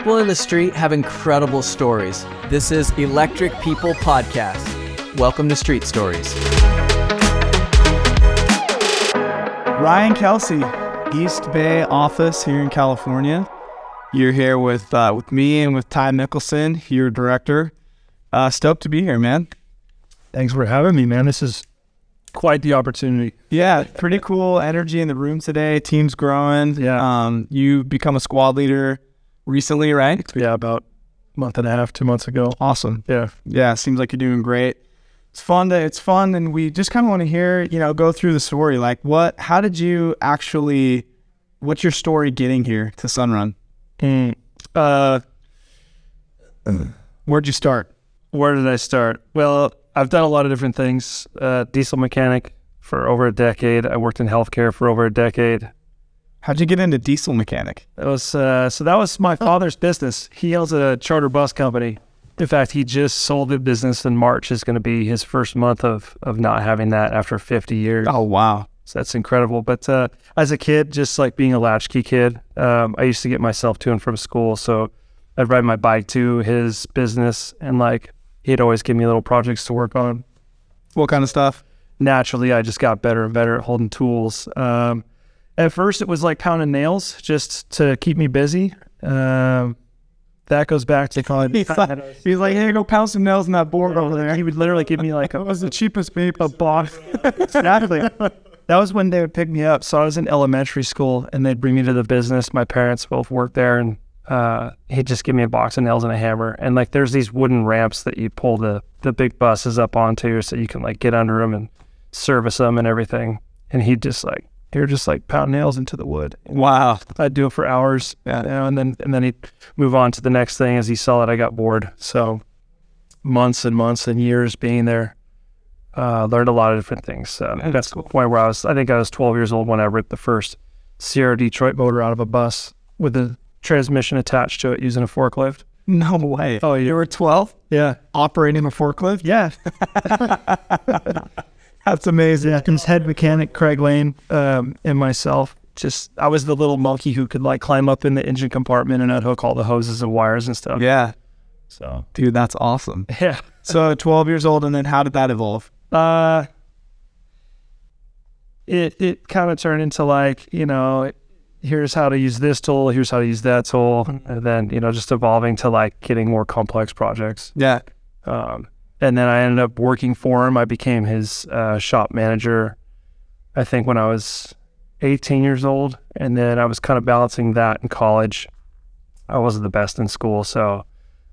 People in the street have incredible stories. This is Electric People Podcast. Welcome to Street Stories. Ryan Kelsey, East Bay office here in California. You're here with uh, with me and with Ty Nicholson, your director. Uh, stoked to be here, man. Thanks for having me, man. This is quite the opportunity. Yeah, pretty cool energy in the room today. Team's growing. Yeah. Um, you become a squad leader recently, right? Yeah, about a month and a half, two months ago. Awesome. Yeah. Yeah, seems like you're doing great. It's fun to it's fun and we just kind of want to hear, you know, go through the story. Like what how did you actually what's your story getting here to Sunrun? Mm. Uh, Where'd you start? where did I start? Well, I've done a lot of different things. Uh, diesel mechanic for over a decade. I worked in healthcare for over a decade. How'd you get into diesel mechanic? That was uh, so. That was my father's business. He owns a charter bus company. In fact, he just sold the business in March. Is going to be his first month of of not having that after 50 years. Oh wow. So that's incredible. But uh, as a kid, just like being a latchkey kid, um, I used to get myself to and from school. So I'd ride my bike to his business, and like he'd always give me little projects to work on. What kind of stuff? Naturally, I just got better and better at holding tools. Um, at first, it was like pounding nails just to keep me busy. Um, that goes back to. He's like, he's like, hey, go pound some nails in that board over there. He would literally give me like a, That was the cheapest paper. a box. exactly. That was when they would pick me up. So I was in elementary school and they'd bring me to the business. My parents both worked there and uh, he'd just give me a box of nails and a hammer. And like there's these wooden ramps that you pull the, the big buses up onto so you can like get under them and service them and everything. And he'd just like, here, just like pound nails into the wood. Wow. I'd do it for hours, Yeah. you know, and then and then he'd move on to the next thing as he saw that I got bored. So months and months and years being there, uh, learned a lot of different things. So Yeah, that's the point where I was. I think I was 12 years old when I ripped the first Sierra Detroit motor out of a bus with a transmission attached to it using a forklift. No way. Oh, You you were 12 yeah, operating a forklift? yeah. That's amazing. Yeah, his head mechanic Craig Lane um, and myself. Just I was the little monkey who could like climb up in the engine compartment and unhook all the hoses and wires and stuff. Yeah. So Dude, that's awesome. yeah. So 12 years old, and then how did that evolve? Uh, it it kind of turned into like you know, here's how to use this tool, here's how to use that tool, and then you know just evolving to like getting more complex projects. Yeah. Um, and then I ended up working for him. I became his uh, shop manager. I think when I was 18 years old, and then I was kind of balancing that in college. I wasn't the best in school, so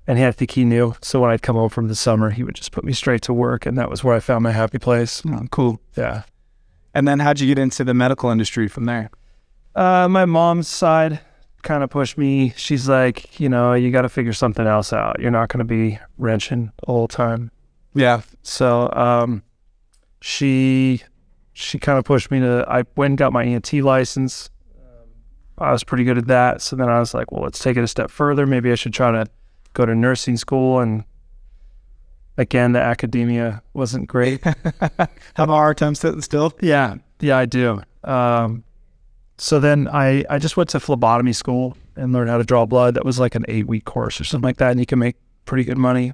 and he I think he knew. So when I'd come home from the summer, he would just put me straight to work, and that was where I found my happy place. Oh, cool. Yeah. And then how'd you get into the medical industry from there? Uh, my mom's side kind of pushed me. She's like, you know, you got to figure something else out. You're not going to be wrenching all the time. Yeah. So um, she she kind of pushed me to. I went and got my ENT license. Um, I was pretty good at that. So then I was like, well, let's take it a step further. Maybe I should try to go to nursing school. And again, the academia wasn't great. Have a hard time sitting still? Yeah, yeah, I do. Um, so then I, I just went to phlebotomy school and learned how to draw blood. That was like an eight week course or something like that, and you can make pretty good money.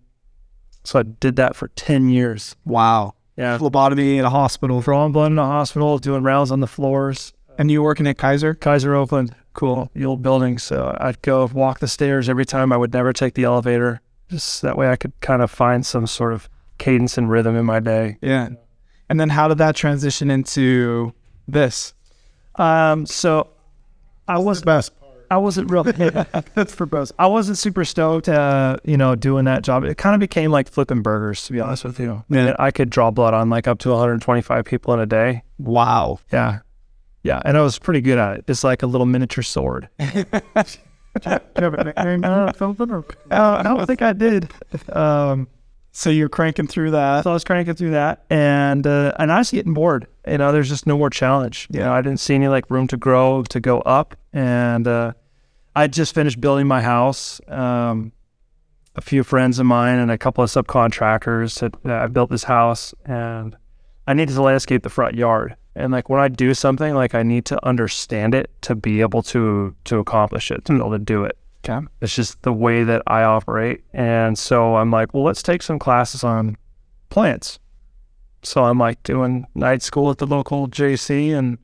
So I did that for ten years. Wow. Yeah, Phlebotomy in a hospital. drawing blood in a hospital, doing rounds on the floors. And you were working at Kaiser? Kaiser Oakland, cool, the old building. So I'd go walk the stairs every time. I would never take the elevator, just that way I could kind of find some sort of cadence and rhythm in my day. Yeah. And then how did that transition into this? Um, so I was best. I wasn't real. That's for both. I wasn't super stoked, uh, you know, doing that job. It kind of became like flipping burgers, to be honest with you. Yeah. I could draw blood on like up to 125 people in a day. Wow. Yeah. Yeah. And I was pretty good at it. It's like a little miniature sword. Uh, I don't think I did. Um, So you're cranking through that. so I was cranking through that, and uh, and I was getting bored. You know, there's just no more challenge. You know, I didn't see any like room to grow, to go up, and uh, I just finished building my house. Um, a few friends of mine and a couple of subcontractors had uh, built this house, and I needed to landscape the front yard. And like when I do something, like I need to understand it to be able to to accomplish it, to be able to do it. Okay. It's just the way that I operate. And so I'm like, well, let's take some classes on plants. So I'm like doing night school at the local JC and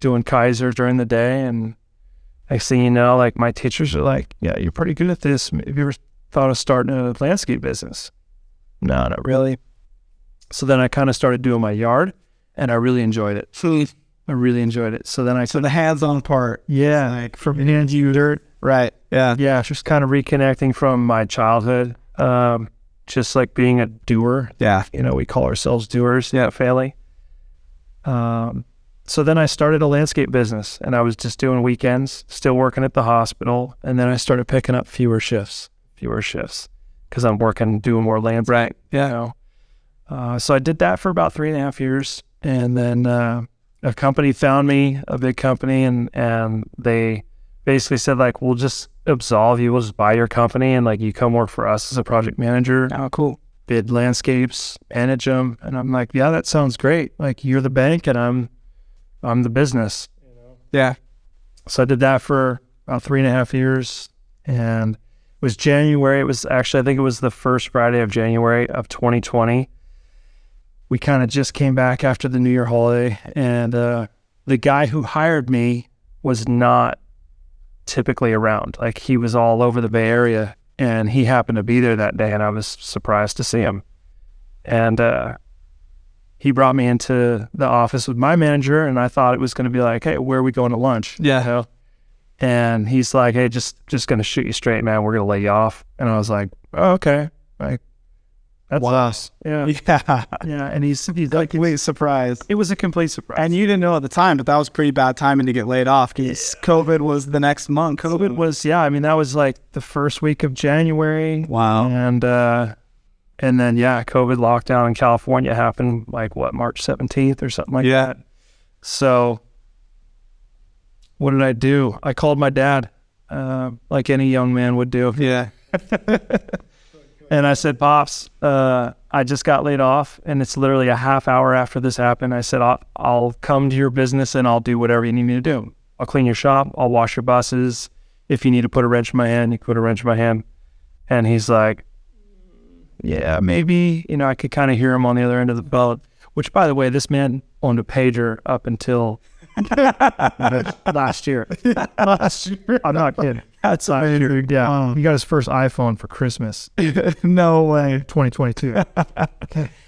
doing Kaiser during the day. And next thing you know, like my teachers are like, yeah, you're pretty good at this. Have you ever thought of starting a landscape business? No, not really. So then I kind of started doing my yard and I really enjoyed it. I really enjoyed it. So then I So the hands-on part, yeah, like from hand dirt, right? Yeah. yeah, just kind of reconnecting from my childhood. Um, just like being a doer. Yeah. You know, we call ourselves doers yeah. Faley. Um, so then I started a landscape business and I was just doing weekends, still working at the hospital. And then I started picking up fewer shifts, fewer shifts because I'm working, doing more landscape. Right. You know? uh, so I did that for about three and a half years. And then uh, a company found me, a big company, and, and they basically said, like, we'll just absolve you. We'll just buy your company and like you come work for us as a project manager. Oh, cool. Bid landscapes, manage them, and I'm like, yeah, that sounds great. Like you're the bank and I'm, I'm the business. Yeah. So I did that for about three and a half years, and it was January. It was actually I think it was the first Friday of January of 2020. We kind of just came back after the New Year holiday, and uh, the guy who hired me was not typically around. Like he was all over the Bay Area and he happened to be there that day and I was surprised to see him. And uh, he brought me into the office with my manager and I thought it was going to be like, "Hey, where are we going to lunch?" Yeah. You know? And he's like, "Hey, just just going to shoot you straight, man. We're going to lay you off." And I was like, oh, "Okay." Like that's Wow. Yeah. Yeah. Yeah, and he's he's like Complete surprise. it was a complete surprise. And you didn't know at the time, but that was pretty bad timing to get laid off because COVID was the next month. COVID was yeah, I mean that was like the first week of January. Wow. And uh and then yeah, COVID lockdown in California happened like what, March seventeenth or something like Yeah. that. So what did I do? I called my dad, uh, like any young man would do. Yeah. And I said, Pops, uh, I just got laid off, and it's literally a half hour after this happened. I said, I'll, I'll come to your business and I'll do whatever you need me to do. I'll clean your shop. I'll wash your buses. If you need to put a wrench in my hand, you can put a wrench in my hand. And he's like, Yeah, maybe. You know, I could kind of hear him on the other end of the belt, which, by the way, this man owned a pager up until last year. last year. I'm not kidding. That's Dude, yeah. He got his first iPhone for Christmas, no way. 2022.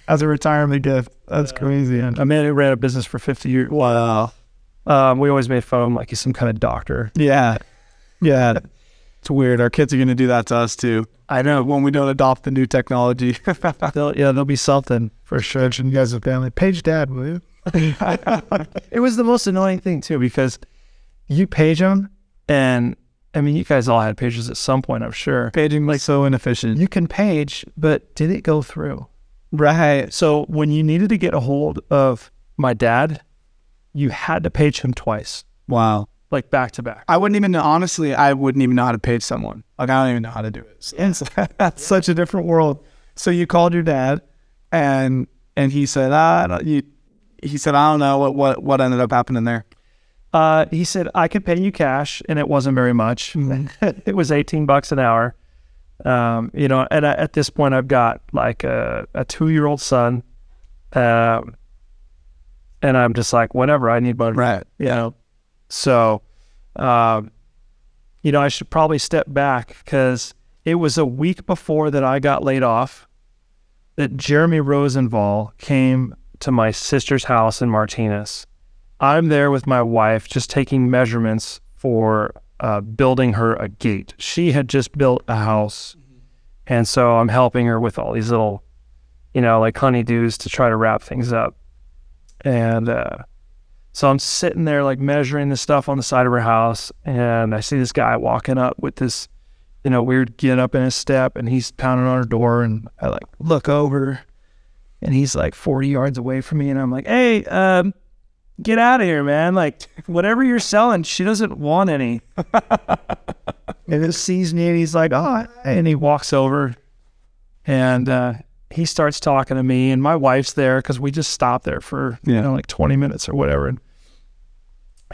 As a retirement gift. That's crazy. A man who ran a business for 50 years. Wow. Um, we always made fun of him like he's some kind of doctor. Yeah. Yeah. It's weird. Our kids are going to do that to us too. I know. When we don't adopt the new technology. They'll, yeah, there'll be something for sure. And you guys a family. Page dad, will you? it was the most annoying thing too because you page them, and I mean, you guys all had pages at some point, I'm sure. Paging like so inefficient. You can page, but did it go through? Right. So when you needed to get a hold of my dad, you had to page him twice, Wow. Like back to back. I wouldn't even know, honestly, I wouldn't even know how to page someone. Like, I don't even know how to do it. So it's, that's such a different world. So you called your dad and and he said, ah, I don't- you, he said, I don't know what, what, what ended up happening there. Uh, he said I could pay you cash, and it wasn't very much. it was eighteen bucks an hour. Um, you know, and I, at this point, I've got like a, a two-year-old son, um, and I'm just like, whatever. I need money, Right. You know, so, um, you know, I should probably step back because it was a week before that I got laid off that Jeremy Rosenval came to my sister's house in Martinez. I'm there with my wife, just taking measurements for uh, building her a gate. She had just built a house, and so I'm helping her with all these little, you know, like honeydews to try to wrap things up. And uh, so I'm sitting there like measuring the stuff on the side of her house, and I see this guy walking up with this, you know, weird get up in his step, and he's pounding on her door, and I like look over, and he's like 40 yards away from me, and I'm like, hey, um, get out of here, man! Like whatever you're selling, she doesn't want any. and he sees me, and he's like, oh, and he walks over, and uh, he starts talking to me, and my wife's there because we just stopped there for you know like 20 minutes or whatever, and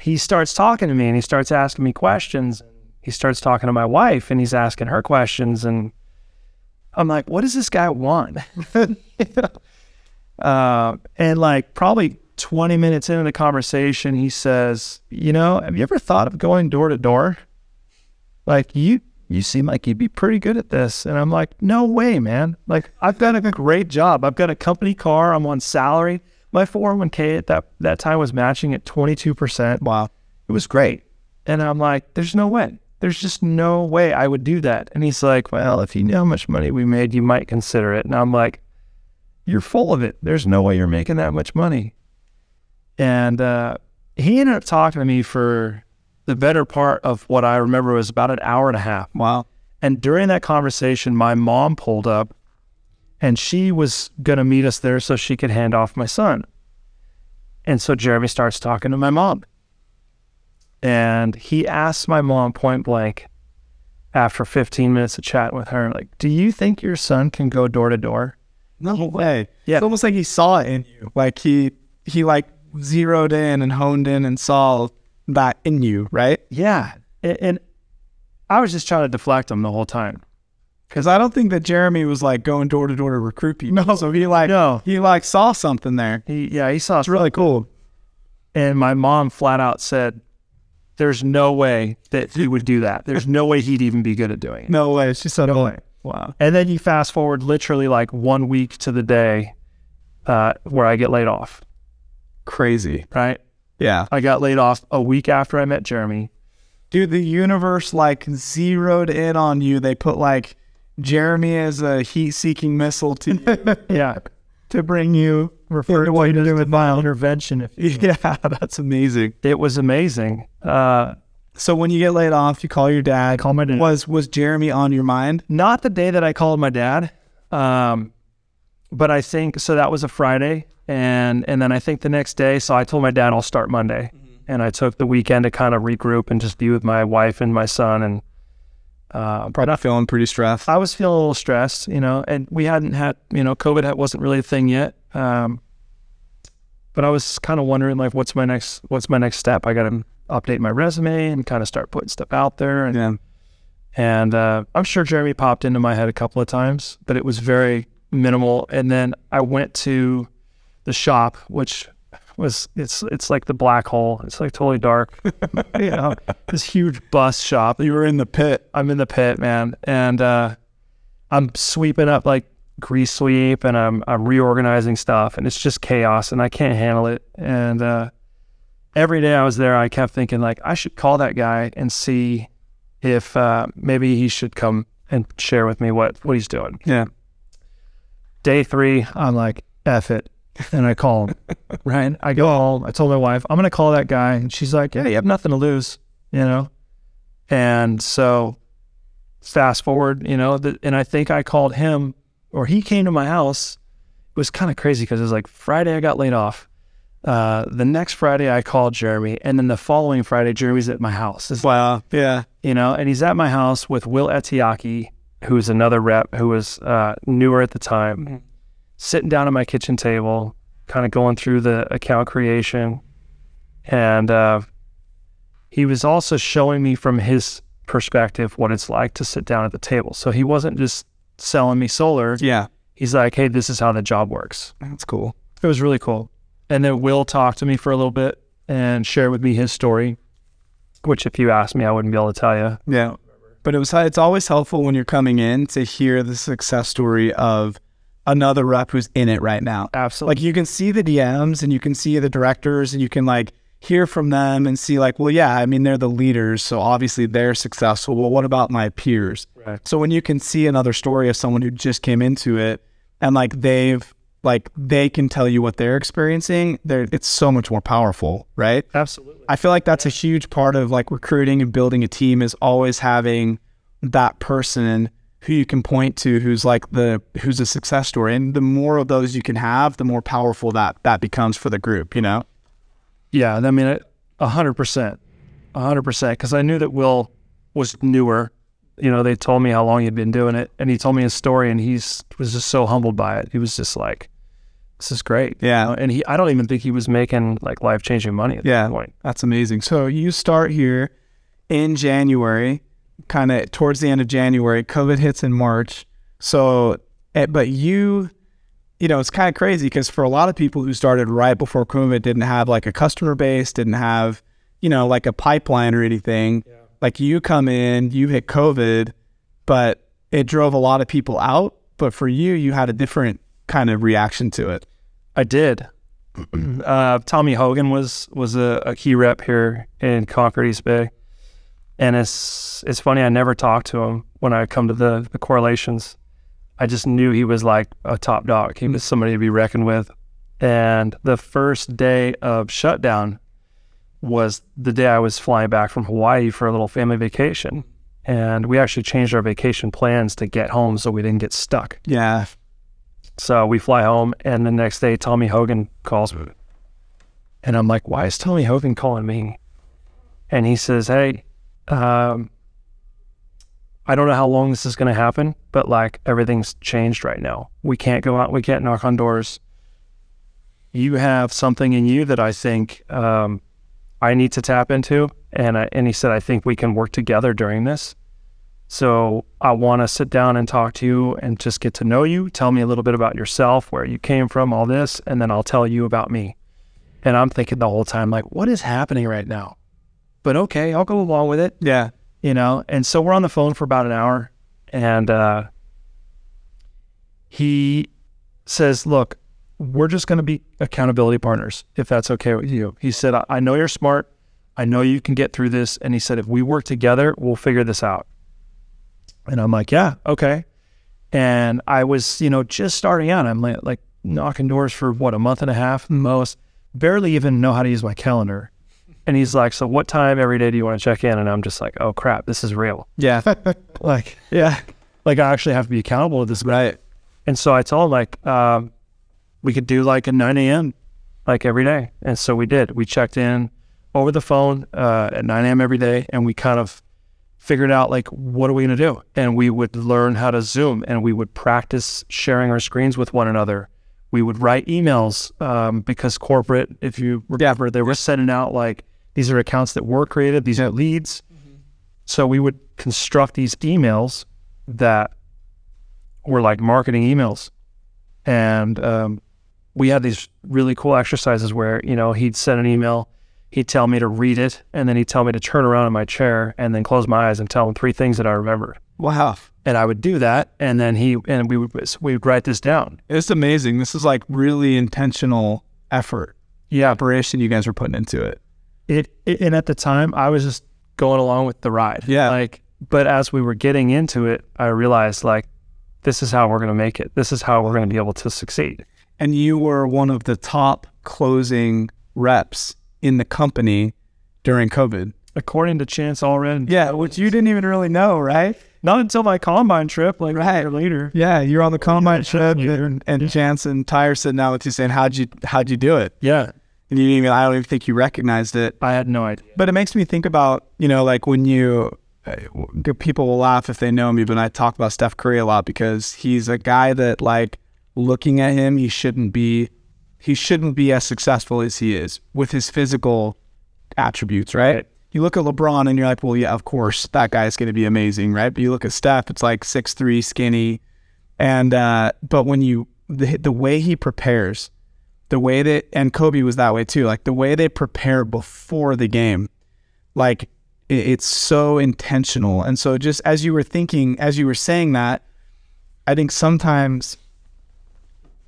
he starts talking to me and he starts asking me questions. he starts talking to my wife and he's asking her questions and I'm like, what does this guy want? uh, and like probably 20 minutes into the conversation, he says, you know, have you ever thought of going door to door? Like you, you seem like you'd be pretty good at this. And I'm like, no way, man. Like I've got a great job. I've got a company car. I'm on salary. My 401k at that, that time was matching at 22%. Wow. It was great. And I'm like, there's no way. There's just no way I would do that. And he's like, well, if you knew how much money we made, you might consider it. And I'm like, you're full of it. There's no way you're making that much money. And uh, he ended up talking to me for the better part of what I remember was about an hour and a half. Wow. And during that conversation, my mom pulled up and she was going to meet us there so she could hand off my son. And so Jeremy starts talking to my mom. And he asks my mom point blank after 15 minutes of chat with her, like, do you think your son can go door to door? No way. Yeah. It's almost like he saw it in you. Like he he like zeroed in and honed in and saw that in you, right? Yeah. And, and I was just trying to deflect him the whole time. Because I don't think that Jeremy was like going door to door to recruit people. No. So he like No. he like saw something there. He, yeah, he saw It's really cool. And my mom flat out said, There's no way that he would do that. There's no way he'd even be good at doing it. No way. She said, No way. Wow. And then you fast forward literally like one week to the day uh, where I get laid off, Crazy. right? Yeah. I got laid off a week after I met Jeremy. Dude, the universe like zeroed in on you. They put like Jeremy as a heat seeking missile to Yeah. to bring you refer to what you do with My intervention. If Yeah, that's amazing. it was amazing. Uh, So when you get laid off, you call your dad. call my dad. Was was Jeremy on your mind? Not the day that I called my dad, um, but I think so. That was a Friday, and and then I think the next day. So I told my dad I'll start Monday, and I took the weekend to kind of regroup and just be with my wife and my son. And uh, Probably feeling pretty stressed. I was feeling a little stressed, you know, and we hadn't had you know COVID wasn't really a thing yet. Um, but I was kind of wondering like, what's my next what's my next step? I got to update my resume and kind of start putting stuff out there and. Yeah. And uh, I'm sure Jeremy popped into my head a couple of times, but it was very minimal. And then I went to the shop, which was it's it's like the black hole. It's like totally dark. you know, this huge bus shop. You were in the pit. I'm in the pit, man, and uh, I'm sweeping up like grease sweep, and I'm I'm reorganizing stuff, and it's just chaos, and I can't handle it. And uh, every day I was there, I kept thinking like I should call that guy and see if uh, maybe he should come and share with me what what he's doing. Yeah. Day three, I'm like, F it. And I call him. right. I go home. I told my wife, I'm going to call that guy. And she's like, Yeah, you have nothing to lose, you know? And so fast forward, you know, the, and I think I called him or he came to my house. It was kind of crazy because it was like Friday I got laid off. Uh, the next Friday I called Jeremy. And then the following Friday, Jeremy's at my house. It's Wow. Yeah. you know, and he's at my house with Will Etiaki, who's another rep who was uh, newer at the time, sitting down at my kitchen table, kind of going through the account creation. And uh, he was also showing me from his perspective what it's like to sit down at the table. So he wasn't just selling me solar. Yeah. He's like, hey, this is how the job works. That's cool. It was really cool. And then Will talked to me for a little bit and shared with me his story, which if you asked me, I wouldn't be able to tell you. Yeah. But it was it's always helpful when you're coming in to hear the success story of another rep who's in it right now. Absolutely. Like you can see the DMs and you can see the directors and you can like hear from them and see like, well, yeah, I mean they're the leaders, so obviously they're successful. Well, what about my peers? Right. So when you can see another story of someone who just came into it and like they've like they can tell you what they're experiencing, they're, it's so much more powerful, right? Absolutely. I feel like that's a huge part of like recruiting and building a team is always having that person who you can point to who's like the who's a success story and the more of those you can have the more powerful that that becomes for the group you know Yeah, I mean, a hundred percent, a hundred percent. Because I knew that Will was newer. You know, they told me how long he'd been doing it, and he told me his story, and he's was just so humbled by it. He was just like, "This is great." Yeah. You know, and he, I don't even think he was making like life changing money at Yeah. that point. that's amazing so you start here in January kind of towards the end of January. COVID hits in March. So, eh, but you, you know, it's kind of crazy because for a lot of people who started right before COVID didn't have like a customer base, didn't have, you know, like a pipeline or anything. Like you come in, you hit COVID, but it drove a lot of people out. But for you, you had a different kind of reaction to it. I did. uh, Tommy Hogan was was a, a key rep here in Concord East Bay, and it's it's funny. I never talked to him when I come to the the correlations. I just knew he was like a top dog. He mm. was somebody to be reckoned with. And the first day of shutdown was the day I was flying back from Hawaii for a little family vacation. And we actually changed our vacation plans to get home so we didn't get stuck. Yeah. So we fly home, and the next day, Tommy Hogan calls me. And I'm like, why is Tommy Hogan calling me? And he says, hey, um, I don't know how long this is going to happen, but like everything's changed right now. We can't go out, we can't knock on doors. You have something in you that I think um, I need to tap into. And, I, and he said, I think we can work together during this. So I want to sit down and talk to you and just get to know you. Tell me a little bit about yourself, where you came from, all this, and then I'll tell you about me. And I'm thinking the whole time, like, what is happening right now? But okay, I'll go along with it, Yeah. you know. And so we're on the phone for about an hour, and uh, he says, "Look, we're just going to be accountability partners, if that's okay with you." He said, I-, "I know you're smart. I know you can get through this." And he said, "If we work together, we'll figure this out." And I'm like, yeah, okay. And I was, you know, just starting out. I'm like, like knocking doors for what, a month and a half most, barely even know how to use my calendar. And he's like, so what time every day do you want to check in? And I'm just like, oh crap, this is real. Yeah. Like, yeah, like I actually have to be accountable to this. right. And so I told him like, um, we could do like a 9 a.m. like every day. And so we did. We checked in over the phone uh, at 9 a.m. every day, and we kind of figured out like what are we going to do and we would learn how to zoom and we would practice sharing our screens with one another we would write emails um, because corporate if you remember they were sending out like these are accounts that were created these are leads so we would construct these emails that were like marketing emails and um, we had these really cool exercises where you know he'd send an email he'd tell me to read it and then he'd tell me to turn around in my chair and then close my eyes and tell him three things that I remembered. Wow. And I would do that and then he and we would we would write this down. It's amazing. This is like really intentional effort, Yeah. operation you guys were putting into it. It, it and at the time I was just going along with the ride. Yeah. Like but as we were getting into it, I realized like this is how we're gonna make it. This is how we're gonna be able to succeed. And you were one of the top closing reps in the company during COVID. According to Chance Allred. Yeah, which you didn't even really know, right? Not until my combine trip, like Right. later. Yeah, you're on the combine trip, and, Chance and Tire sitting down with you saying, "How'd you how'd you do it?" Yeah. And you didn't even I don't even think you recognized it. I had no idea. But it makes me think about, you know, like when you, uh, people will laugh if they know me, but I talk about Steph Curry a lot because he's a guy that, like, looking at him, he shouldn't be, he shouldn't be as successful as he is with his physical attributes, right? Right. You look at LeBron and you're like, well, yeah, of course, that guy's going to be amazing, right? But you look at Steph, it's like six three, skinny, and uh, but when you the the way he prepares, the way that and Kobe was that way too. Like the way they prepare before the game, like it, it's so intentional. And so just as you were thinking, as you were saying that, I think sometimes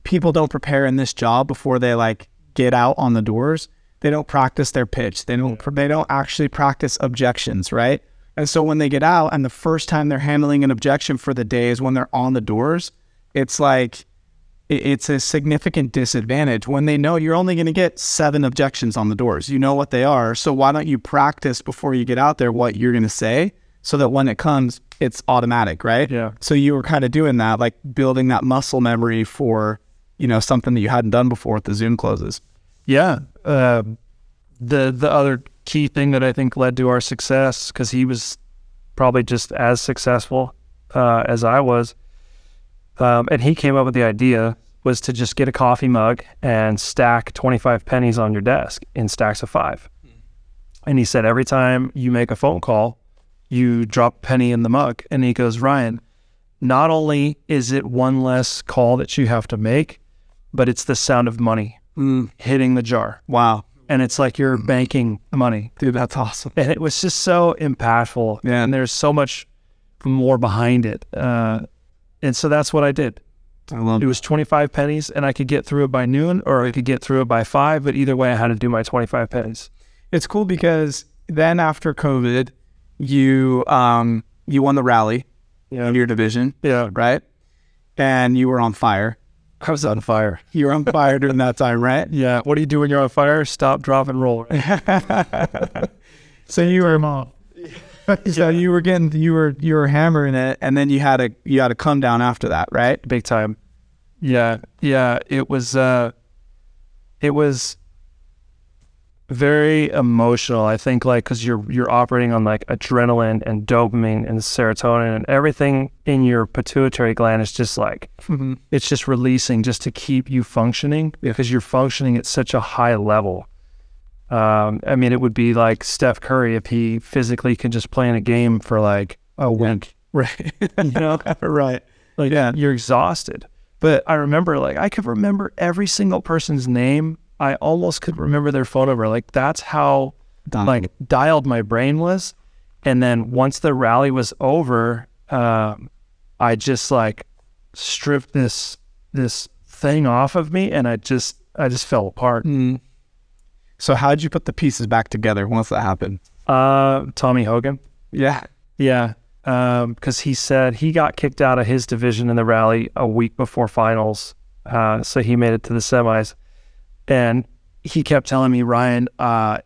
people don't prepare in this job before they like get out on the doors. They don't practice their pitch. They don't. They don't actually practice objections, right? And so when they get out, and the first time they're handling an objection for the day is when they're on the doors, it's like it's a significant disadvantage when they know you're only going to get seven objections on the doors. You know what they are. So why don't you practice before you get out there what you're going to say so that when it comes, it's automatic, right? Yeah. So you were kind of doing that, like building that muscle memory for, you know, something that you hadn't done before with the Zoom closes. Yeah. Um the the other key thing that I think led to our success, because he was probably just as successful uh, as I was, um, and he came up with the idea was to just get a coffee mug and stack 25 pennies on your desk in stacks of five. Hmm. And he said every time you make a phone call, you drop a penny in the mug. And he goes, Ryan, not only is it one less call that you have to make, but it's the sound of money hmm. hitting the jar. Wow. And it's like you're hmm. banking money. Dude, that's awesome. And it was just so impactful. Yeah. And there's so much more behind it. Uh, and so that's what I did. I love It was 25 pennies, and I could get through it by noon or I could get through it by five. But either way, I had to do my 25 pennies. It's cool because then after COVID, you um you won the rally Yeah. in your division, Yeah. right? And you were on fire. I was on fire. You were on fire during that time, right? Yeah. What do you do when you're on fire? Stop, drop, and roll. so you were so you were getting you were you were hammering it, and then you had a you had a come down after that, right? Big time. Yeah. Yeah. It was, uh, it was very emotional. I think like, cause you're, you're operating on like adrenaline and dopamine and serotonin and everything in your pituitary gland is just like, it's just releasing just to keep you functioning because you're functioning at such a high level. Um, I mean, it would be like Steph Curry if he physically could just play in a game for like a week, Right. you know? right. like Yeah. you're exhausted. But I remember, like, I could remember every single person's name. I almost could remember their phone number. Like, that's how Done. like dialed my brain was. And then once the rally was over, um, I just like stripped this this thing off of me, and I just I just fell apart. Mm. So how did you put the pieces back together once that happened? Uh, Tommy Hogan. Yeah. Yeah, because he said he got kicked out of his division in the rally a week before finals, uh, so he made it to the semis, and he kept telling me, Ryan, uh,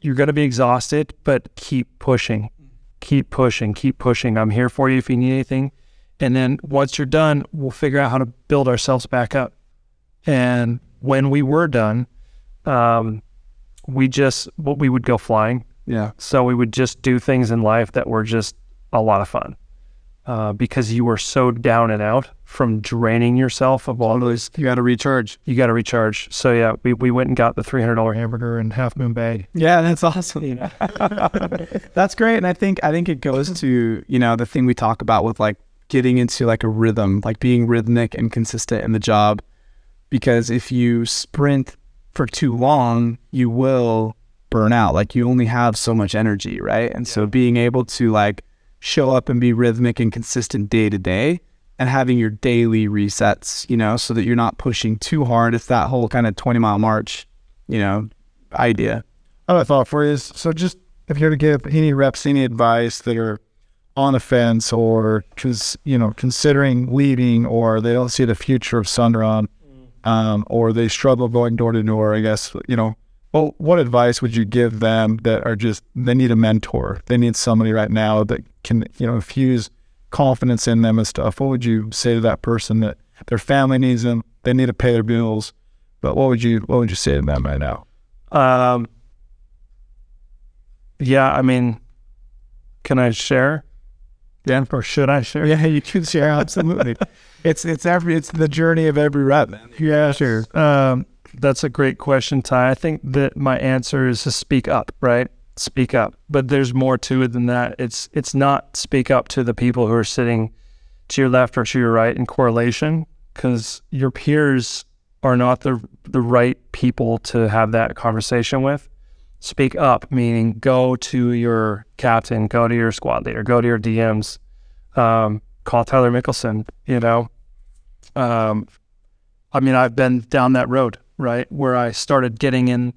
you're going to be exhausted, but keep pushing, keep pushing, keep pushing. I'm here for you if you need anything, and then once you're done, we'll figure out how to build ourselves back up. And when we were done, um, we just what we would go flying. Yeah. So we would just do things in life that were just a lot of fun uh, because you were so down and out from draining yourself of all those. You got to recharge. You got to recharge. So yeah, we, we went and got the three hundred dollar hamburger in Half Moon Bay. Yeah, that's awesome. You know, That's great, and I think I think it goes to you know the thing we talk about with like getting into like a rhythm, like being rhythmic and consistent in the job, because if you sprint for too long, you will burn out. Like you only have so much energy, right? And so being able to like show up and be rhythmic and consistent day to day, and having your daily resets, you know, so that you're not pushing too hard. It's that whole kind of twenty mile march, you know, idea. I have a thought for you. Is, so just if you're to give any reps any advice that are on the fence or cons, you know considering leaving or they don't see the future of Sunrun, um, or they struggle going door to door, I guess you know. Well, what advice would you give them that are just they need a mentor? They need somebody right now that can you know infuse confidence in them and stuff. What would you say to that person that their family needs them, they need to pay their bills, but what would you what would you say to them right now? um, yeah. I mean, can I share? Yeah. Or should I share? Yeah, you can share absolutely. it's it's every it's the journey of every rep, man. Yeah, sure. Um, that's a great question, Ty. I think that my answer is to speak up, right? Speak up. But there's more to it than that. It's it's not speak up to the people who are sitting to your left or to your right in correlation, because your peers are not the the right people to have that conversation with. Speak up, meaning go to your captain, go to your squad leader, go to your DMs, um, call Tyler Mickelson. You know, um, I mean, I've been down that road, right? Where I started getting in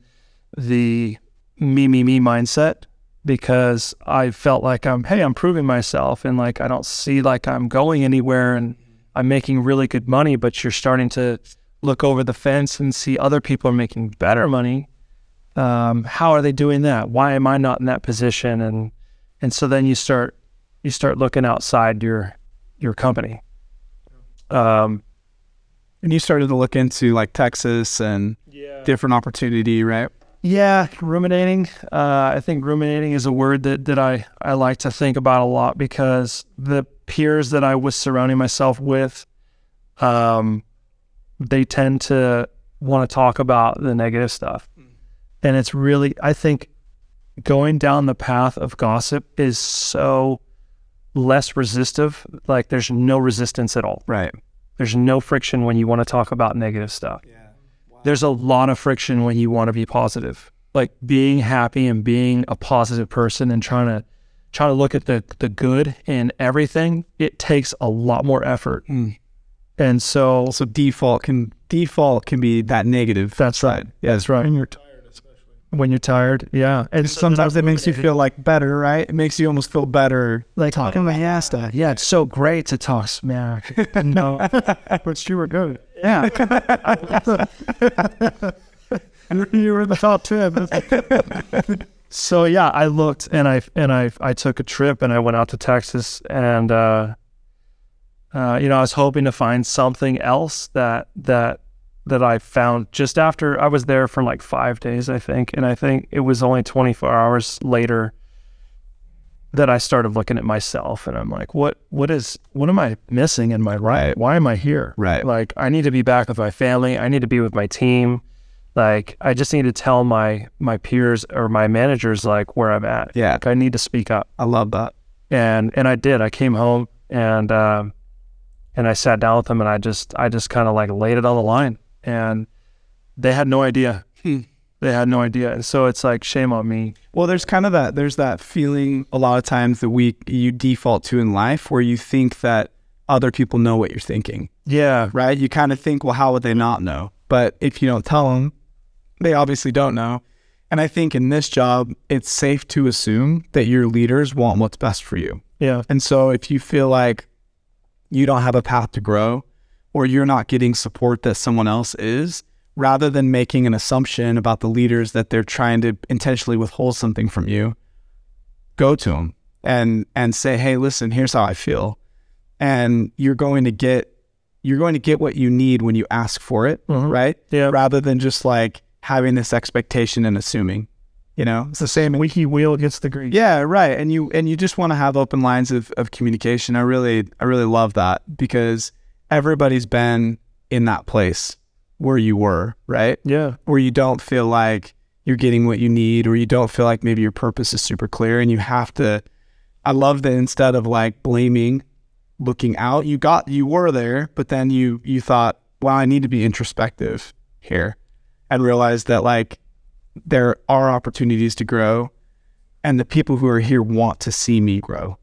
the me, me, me mindset because I felt like I'm, hey, I'm proving myself and like I don't see like I'm going anywhere and I'm making really good money, but you're starting to look over the fence and see other people are making better money. Um, how are they doing that? Why am I not in that position? And and so then you start you start looking outside your your company. Um, And you started to look into like Texas and different opportunity, right? Yeah, ruminating. Uh, I think ruminating is a word that, that I, I like to think about a lot because the peers that I was surrounding myself with, um, they tend to want to talk about the negative stuff. And it's really, I think going down the path of gossip is so less resistive. Like there's no resistance at all. Right. There's no friction when you want to talk about negative stuff. Yeah. There's a lot of friction when you want to be positive. Like being happy and being a positive person and trying to try to look at the the good in everything, it takes a lot more effort. Hmm. And so Also, default can default can be that negative. that's right. Yeah, That's right. When you're tired, especially. When you're tired, yeah. And so Sometimes it makes you feel like better, right? It makes you almost feel better. like talking my ass off. Yeah, it's so great to talk smack. no, But you were good. yeah. And you were in the top ten. So yeah, I looked and I and I I took a trip and I went out to Texas and uh, uh, you know I was hoping to find something else that that that I found just after I was there for like five days I think and I think it was only 24 hours later that I started looking at myself and I'm like what what is what am I missing in my life? Why am I here? Right. Like I need to be back with my family. I need to be with my team. Like I just need to tell my my peers or my managers like where I'm at. Yeah. Like I need to speak up. I love that. And and I did. I came home and um and I sat down with them and I just I just kind of like laid it on the line and they had no idea. Hmm. They had no idea. And so it's like shame on me. Well, there's kind of that. There's that feeling a lot of times that we you default to in life, where you think that other people know what you're thinking, Yeah. right? You kind of think, well, how would they not know? But if you don't tell them, they obviously don't know. And I think in this job, it's safe to assume that your leaders want what's best for you. Yeah. And so if you feel like you don't have a path to grow or you're not getting support that someone else is, rather than making an assumption about the leaders that they're trying to intentionally withhold something from you, go to them and and say, "Hey, listen, here's how I feel." And you're going to get you're going to get what you need when you ask for it, Mhm. right? Yeah. Rather than just like having this expectation and assuming, you know? It's the same. Wiki wheel gets the grease. Yeah, right. And you and you just want to have open lines of, of communication. I really I really love that because everybody's been in that place where you were, right? Yeah. Where you don't feel like you're getting what you need or you don't feel like maybe your purpose is super clear and you have to I love that instead of like blaming, looking out, you got you were there, but then you you thought, wow, I need to be introspective here and realize that like there are opportunities to grow and the people who are here want to see me grow.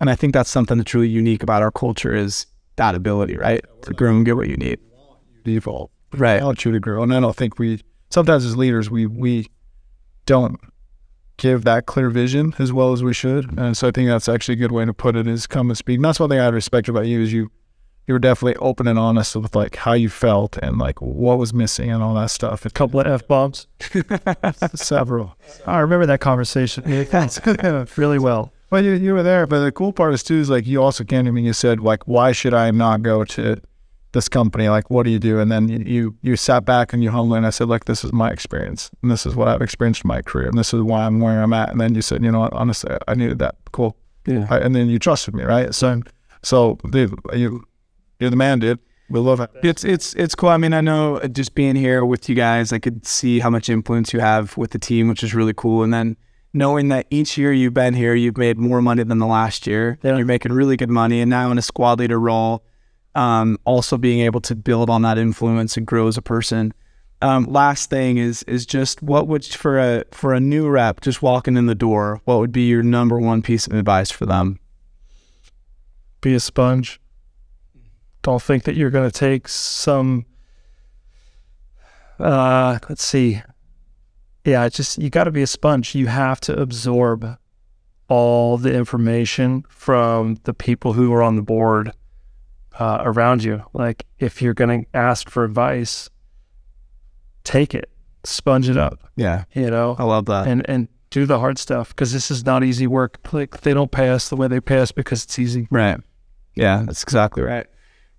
And I think that's something that's really unique about our culture is that ability, right? To grow and get what you need. default. Right. I want you to grow. And I don't think we sometimes as leaders we we don't give that clear vision as well as we should. And so I think that's actually a good way to put it is come and speak. And that's one thing I respect about you is you you were definitely open and honest with like how you felt and like what was missing and all that stuff. A Couple of F bombs. several. I remember that conversation. really well. Well, you, you were there, but the cool part is too is like you also came to me and you said like, why should I not go to this company? Like, what do you do? And then you you, you sat back and you humbly and I said like, this is my experience and this is what I've experienced in my career and this is why I'm where I'm at. And then you said, you know what, honestly, I needed that. Cool. Yeah. I, and then you trusted me, right? So, so dude, you you're the man, dude. We love it. It's it's it's cool. I mean, I know uh, just being here with you guys, I could see how much influence you have with the team, which is really cool. And then knowing that each year you've been here, you've made more money than the last year. Yeah. You're making really good money, and now in a squad leader role, um, also being able to build on that influence and grow as a person. Um, last thing is is just what would for a for a new rep just walking in the door, what would be your number one piece of advice for them? Be a sponge. Don't think that you're going to take some. Uh, let's see. Yeah, it's just you got to be a sponge. You have to absorb all the information from the people who are on the board uh, around you. Like if you're going to ask for advice, take it, sponge it up. Yeah, You know, I love that. and and do the hard stuff because this is not easy work. Like they don't pay us the way they pay us because it's easy. Right. Yeah, that's exactly right.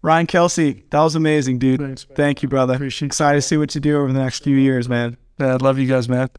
Ryan Kelsey, that was amazing, dude. Thanks. Thank you, brother. Appreciate Excited to see what you do over the next few years, man. I love you guys, man.